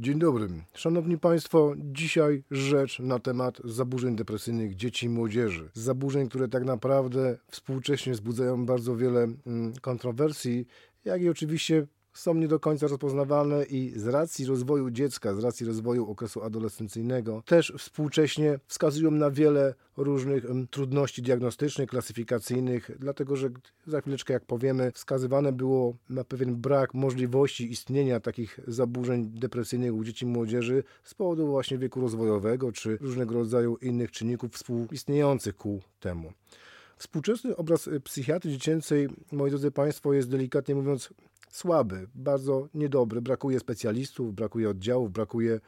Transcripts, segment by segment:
Dzień dobry. Szanowni Państwo, dzisiaj rzecz na temat zaburzeń depresyjnych dzieci i młodzieży. Zaburzeń, które tak naprawdę współcześnie wzbudzają bardzo wiele mm, kontrowersji, jak i oczywiście są nie do końca rozpoznawalne i z racji rozwoju dziecka, z racji rozwoju okresu adolescencyjnego, też współcześnie wskazują na wiele różnych trudności diagnostycznych, klasyfikacyjnych, dlatego że za chwileczkę, jak powiemy, wskazywane było na pewien brak możliwości istnienia takich zaburzeń depresyjnych u dzieci i młodzieży z powodu właśnie wieku rozwojowego czy różnego rodzaju innych czynników współistniejących ku temu. Współczesny obraz psychiatrii dziecięcej, moi drodzy Państwo, jest delikatnie mówiąc słaby, bardzo niedobry. Brakuje specjalistów, brakuje oddziałów, brakuje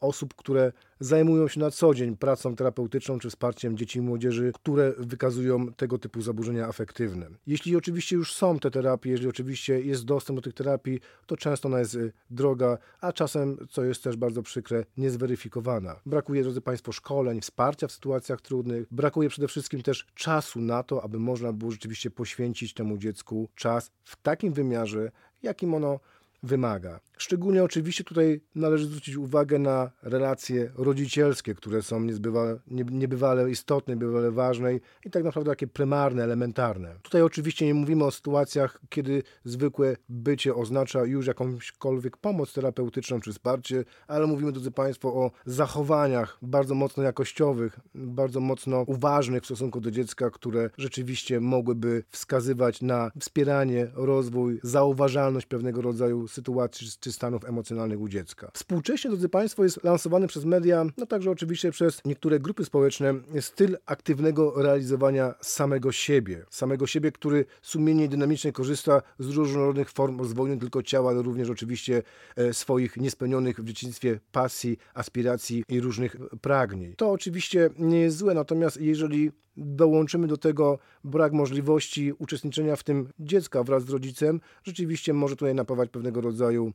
osób, które zajmują się na co dzień pracą terapeutyczną czy wsparciem dzieci i młodzieży, które wykazują tego typu zaburzenia afektywne. Jeśli oczywiście już są te terapie, jeżeli oczywiście jest dostęp do tych terapii, to często ona jest y, droga, a czasem, co jest też bardzo przykre, niezweryfikowana. Brakuje, drodzy Państwo, szkoleń, wsparcia w sytuacjach trudnych, brakuje przede wszystkim też czasu na to, aby można było rzeczywiście poświęcić temu dziecku czas w takim wymiarze, jakim ono wymaga. Szczególnie oczywiście tutaj należy zwrócić uwagę na relacje rodzicielskie, które są niezbywale, niebywale istotne, niebywale ważne i tak naprawdę takie prymarne, elementarne. Tutaj oczywiście nie mówimy o sytuacjach, kiedy zwykłe bycie oznacza już jakąśkolwiek pomoc terapeutyczną czy wsparcie, ale mówimy, drodzy Państwo, o zachowaniach bardzo mocno jakościowych, bardzo mocno uważnych w stosunku do dziecka, które rzeczywiście mogłyby wskazywać na wspieranie, rozwój, zauważalność pewnego rodzaju sytuacji czy stanów emocjonalnych u dziecka. Współcześnie, drodzy Państwo, jest lansowany przez media, no także oczywiście przez niektóre grupy społeczne, styl aktywnego realizowania samego siebie. Samego siebie, który sumiennie i dynamicznie korzysta z różnorodnych form rozwoju, nie tylko ciała, ale również oczywiście e, swoich niespełnionych w dzieciństwie pasji, aspiracji i różnych pragnień. To oczywiście nie jest złe, natomiast jeżeli dołączymy do tego brak możliwości uczestniczenia w tym dziecka wraz z rodzicem, rzeczywiście może tutaj napawać pewnego rodzaju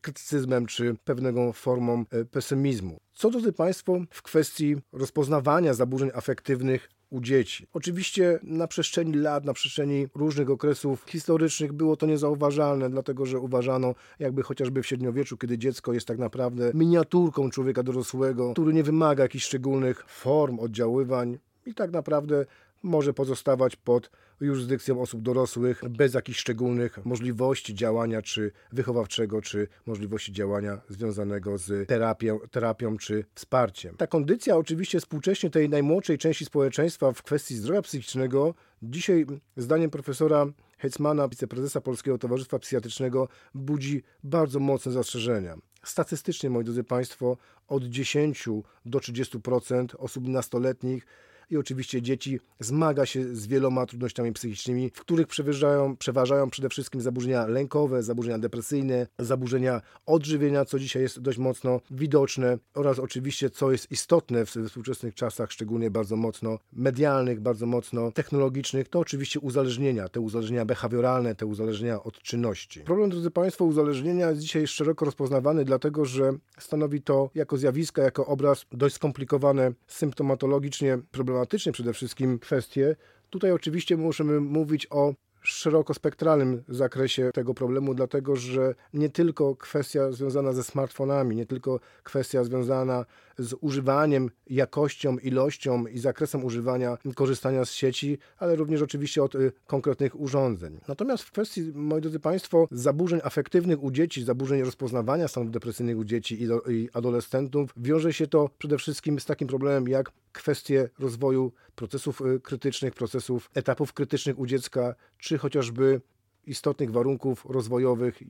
krytycyzmem czy pewnego formą e, pesymizmu. Co drodzy Państwo w kwestii rozpoznawania zaburzeń afektywnych u dzieci. Oczywiście na przestrzeni lat, na przestrzeni różnych okresów historycznych było to niezauważalne, dlatego że uważano, jakby chociażby w średniowieczu, kiedy dziecko jest tak naprawdę miniaturką człowieka dorosłego, który nie wymaga jakichś szczególnych form oddziaływań, i tak naprawdę może pozostawać pod jurysdykcją osób dorosłych bez jakichś szczególnych możliwości działania, czy wychowawczego, czy możliwości działania związanego z terapią, terapią czy wsparciem. Ta kondycja oczywiście współcześnie tej najmłodszej części społeczeństwa w kwestii zdrowia psychicznego dzisiaj zdaniem profesora Hetzmana, wiceprezesa Polskiego Towarzystwa Psychiatrycznego, budzi bardzo mocne zastrzeżenia. Statystycznie, moi drodzy Państwo, od 10 do 30% osób nastoletnich i oczywiście dzieci zmaga się z wieloma trudnościami psychicznymi, w których przeważają, przeważają przede wszystkim zaburzenia lękowe, zaburzenia depresyjne, zaburzenia odżywienia, co dzisiaj jest dość mocno widoczne oraz oczywiście, co jest istotne w współczesnych czasach, szczególnie bardzo mocno medialnych, bardzo mocno technologicznych, to oczywiście uzależnienia, te uzależnienia behawioralne, te uzależnienia od czynności. Problem, drodzy Państwo, uzależnienia jest dzisiaj szeroko rozpoznawany, dlatego że stanowi to jako zjawisko, jako obraz dość skomplikowane symptomatologicznie, problematyczne problematyczne przede wszystkim kwestie. Tutaj oczywiście możemy mówić o szerokospektralnym zakresie tego problemu, dlatego że nie tylko kwestia związana ze smartfonami, nie tylko kwestia związana z używaniem, jakością, ilością i zakresem używania, korzystania z sieci, ale również oczywiście od y, konkretnych urządzeń. Natomiast w kwestii, moi drodzy Państwo, zaburzeń afektywnych u dzieci, zaburzeń rozpoznawania stanów depresyjnych u dzieci i, do, i adolescentów, wiąże się to przede wszystkim z takim problemem jak kwestie rozwoju procesów y, krytycznych, procesów, etapów krytycznych u dziecka, czy chociażby istotnych warunków rozwojowych,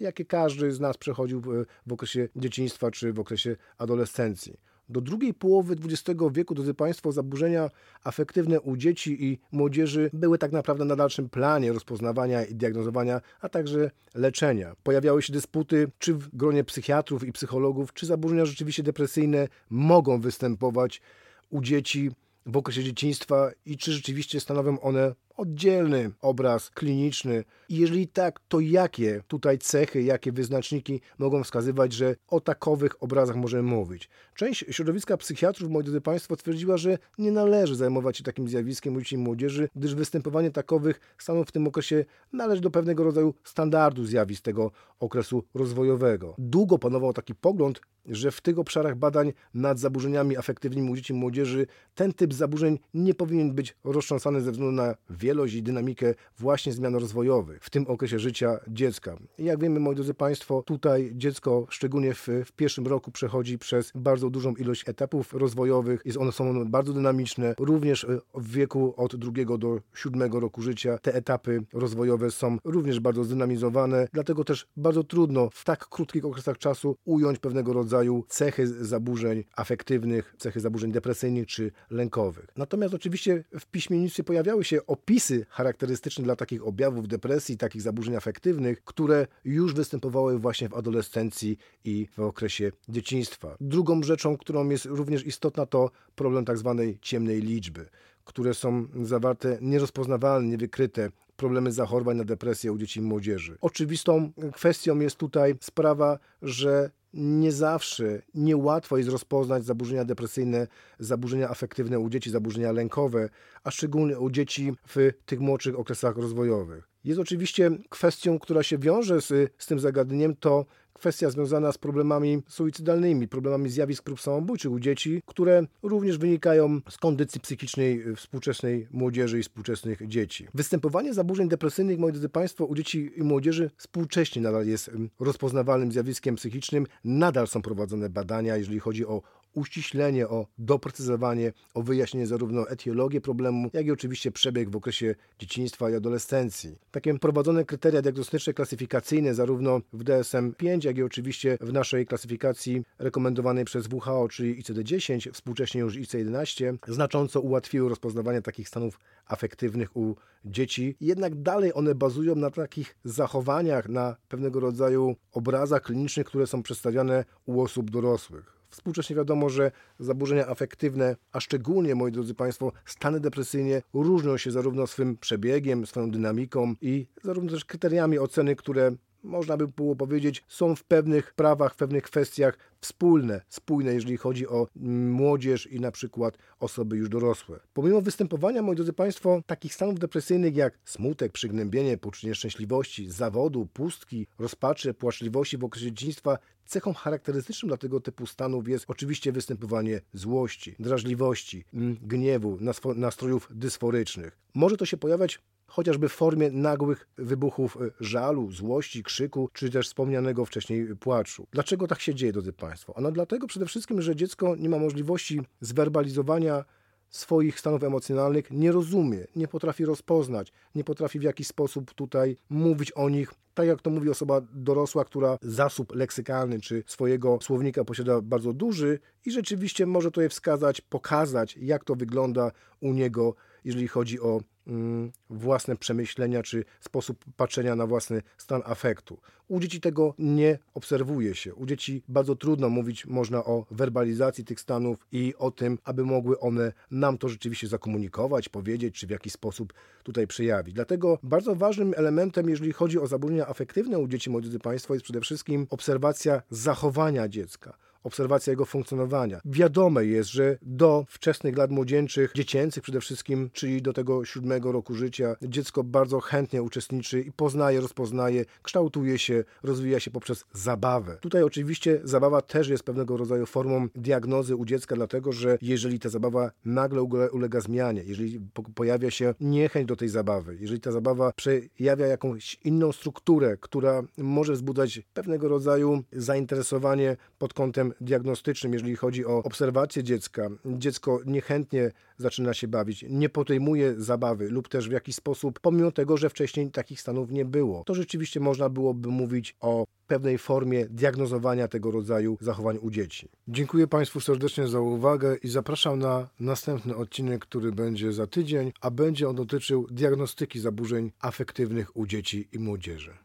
jakie każdy z nas przechodził w okresie dzieciństwa czy w okresie adolescencji. Do drugiej połowy XX wieku, drodzy Państwo, zaburzenia afektywne u dzieci i młodzieży były tak naprawdę na dalszym planie rozpoznawania i diagnozowania, a także leczenia. Pojawiały się dysputy, czy w gronie psychiatrów i psychologów, czy zaburzenia rzeczywiście depresyjne mogą występować u dzieci w okresie dzieciństwa i czy rzeczywiście stanowią one oddzielny obraz kliniczny? I jeżeli tak, to jakie tutaj cechy, jakie wyznaczniki mogą wskazywać, że o takowych obrazach możemy mówić? Część środowiska psychiatrów, moi drodzy Państwo, twierdziła, że nie należy zajmować się takim zjawiskiem u dzieci i młodzieży, gdyż występowanie takowych stanów w tym okresie należy do pewnego rodzaju standardu zjawisk tego okresu rozwojowego. Długo panował taki pogląd, że w tych obszarach badań nad zaburzeniami afektywnymi u dzieci i młodzieży ten typ zaburzeń nie powinien być roztrząsany ze względu na wielość i dynamikę właśnie zmian rozwojowych w tym okresie życia dziecka. Jak wiemy, moi drodzy Państwo, tutaj dziecko, szczególnie w, w pierwszym roku, przechodzi przez bardzo dużą ilość etapów rozwojowych. Jest one są bardzo dynamiczne. Również e, w wieku od drugiego do siódmego roku życia te etapy rozwojowe są również bardzo zdynamizowane. Dlatego też bardzo trudno w tak krótkich okresach czasu ująć pewnego rodzaju cechy zaburzeń afektywnych, cechy zaburzeń depresyjnych czy lękowych. Natomiast oczywiście w piśmiennictwie pojawiały się opisy charakterystyczne dla takich objawów depresji, takich zaburzeń afektywnych, które już występowały właśnie w adolescencji i w okresie dzieciństwa. Drugą rzeczą, którą jest również istotna, to problem tak zwanej ciemnej liczby, które są zawarte nierozpoznawalne, niewykryte problemy zachorowań na depresję u dzieci i młodzieży. Oczywistą kwestią jest tutaj sprawa, że nie zawsze, niełatwo jest rozpoznać zaburzenia depresyjne, zaburzenia afektywne u dzieci, zaburzenia lękowe, a szczególnie u dzieci w tych młodszych okresach rozwojowych. Jest oczywiście kwestią, która się wiąże z, z tym zagadnieniem, to kwestia związana z problemami suicydalnymi, problemami zjawisk prób samobójczych u dzieci, które również wynikają z kondycji psychicznej współczesnej młodzieży i współczesnych dzieci. Występowanie zaburzeń depresyjnych, moi drodzy Państwo, u dzieci i młodzieży współcześnie nadal jest rozpoznawalnym zjawiskiem psychicznym. Nadal są prowadzone badania, jeżeli chodzi o uściślenie, o doprecyzowanie, o wyjaśnienie zarówno etiologii problemu, jak i oczywiście przebieg w okresie dzieciństwa i adolescencji. Takie prowadzone kryteria diagnostyczne, klasyfikacyjne zarówno w DSM-5, jak i oczywiście w naszej klasyfikacji rekomendowanej przez WHO, czyli ICD-10, współcześnie już IC-11, znacząco ułatwiły rozpoznawanie takich stanów afektywnych u dzieci. Jednak dalej one bazują na takich zachowaniach, na pewnego rodzaju obrazach klinicznych, które są przedstawiane u osób dorosłych. Współcześnie wiadomo, że zaburzenia afektywne, a szczególnie, moi drodzy Państwo, stany depresyjne różnią się zarówno swym przebiegiem, swoją dynamiką i zarówno też kryteriami oceny, które można by było powiedzieć, są w pewnych prawach, w pewnych kwestiach wspólne, spójne, jeżeli chodzi o młodzież i na przykład osoby już dorosłe. Pomimo występowania, moi drodzy Państwo, takich stanów depresyjnych jak smutek, przygnębienie, poczucie nieszczęśliwości, zawodu, pustki, rozpaczy, płaczliwości w okresie dzieciństwa, cechą charakterystyczną dla tego typu stanów jest oczywiście występowanie złości, drażliwości, gniewu, nastrojów dysforycznych. Może to się pojawiać chociażby w formie nagłych wybuchów e, żalu, złości, krzyku, czy też wspomnianego wcześniej płaczu. Dlaczego tak się dzieje, drodzy Państwo? Ano dlatego przede wszystkim, że dziecko nie ma możliwości zwerbalizowania swoich stanów emocjonalnych, nie rozumie, nie potrafi rozpoznać, nie potrafi w jakiś sposób tutaj mówić o nich tak jak to mówi osoba dorosła, która zasób leksykalny czy swojego słownika posiada bardzo duży i rzeczywiście może je wskazać, pokazać, jak to wygląda u niego, jeżeli chodzi o mm, własne przemyślenia czy sposób patrzenia na własny stan afektu. U dzieci tego nie obserwuje się. U dzieci bardzo trudno mówić można o werbalizacji tych stanów i o tym, aby mogły one nam to rzeczywiście zakomunikować, powiedzieć, czy w jakiś sposób tutaj przejawić. Dlatego bardzo ważnym elementem, jeżeli chodzi o zaburzenia afektywne u dzieci, moi drodzy Państwo, jest przede wszystkim obserwacja zachowania dziecka obserwacja jego funkcjonowania. Wiadome jest, że do wczesnych lat młodzieńczych, dziecięcych przede wszystkim, czyli do tego siódmego roku życia, dziecko bardzo chętnie uczestniczy i poznaje, rozpoznaje, kształtuje się, rozwija się poprzez zabawę. Tutaj oczywiście zabawa też jest pewnego rodzaju formą diagnozy u dziecka, dlatego że jeżeli ta zabawa nagle ulega zmianie, jeżeli pojawia się niechęć do tej zabawy, jeżeli ta zabawa przejawia jakąś inną strukturę, która może wzbudzać pewnego rodzaju zainteresowanie pod kątem diagnostycznym, jeżeli chodzi o obserwację dziecka, dziecko niechętnie zaczyna się bawić, nie podejmuje zabawy lub też w jakiś sposób, pomimo tego, że wcześniej takich stanów nie było, to rzeczywiście można byłoby mówić o pewnej formie diagnozowania tego rodzaju zachowań u dzieci. Dziękuję Państwu serdecznie za uwagę i zapraszam na następny odcinek, który będzie za tydzień, a będzie on dotyczył diagnostyki zaburzeń afektywnych u dzieci i młodzieży.